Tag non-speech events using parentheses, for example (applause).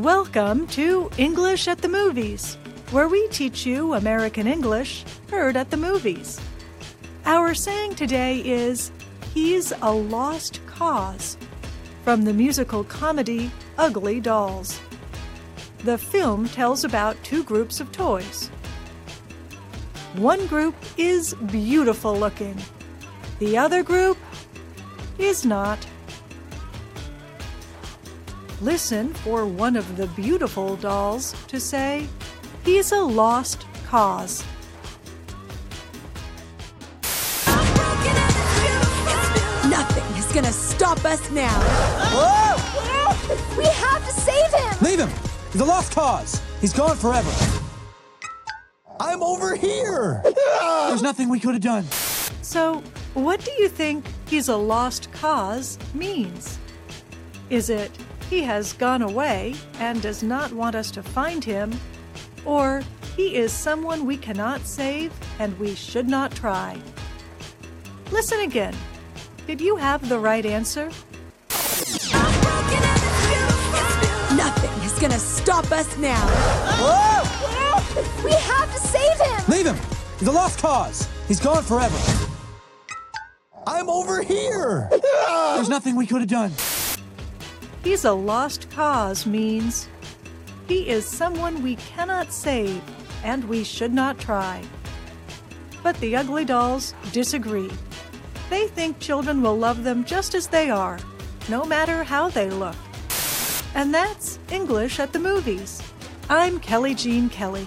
Welcome to English at the Movies, where we teach you American English heard at the movies. Our saying today is He's a Lost Cause from the musical comedy Ugly Dolls. The film tells about two groups of toys. One group is beautiful looking, the other group is not. Listen for one of the beautiful dolls to say, He's a lost cause. Nothing is gonna stop us now. We have to save him! Leave him! He's a lost cause. He's gone forever. I'm over here. There's nothing we could have done. So, what do you think he's a lost cause means? Is it he has gone away and does not want us to find him? Or he is someone we cannot save and we should not try? Listen again. Did you have the right answer? Nothing is gonna stop us now. We have to save him! Leave him. He's a lost cause. He's gone forever. I'm over here. (laughs) There's nothing we could have done. He's a lost cause means he is someone we cannot save and we should not try. But the ugly dolls disagree. They think children will love them just as they are, no matter how they look. And that's English at the movies. I'm Kelly Jean Kelly.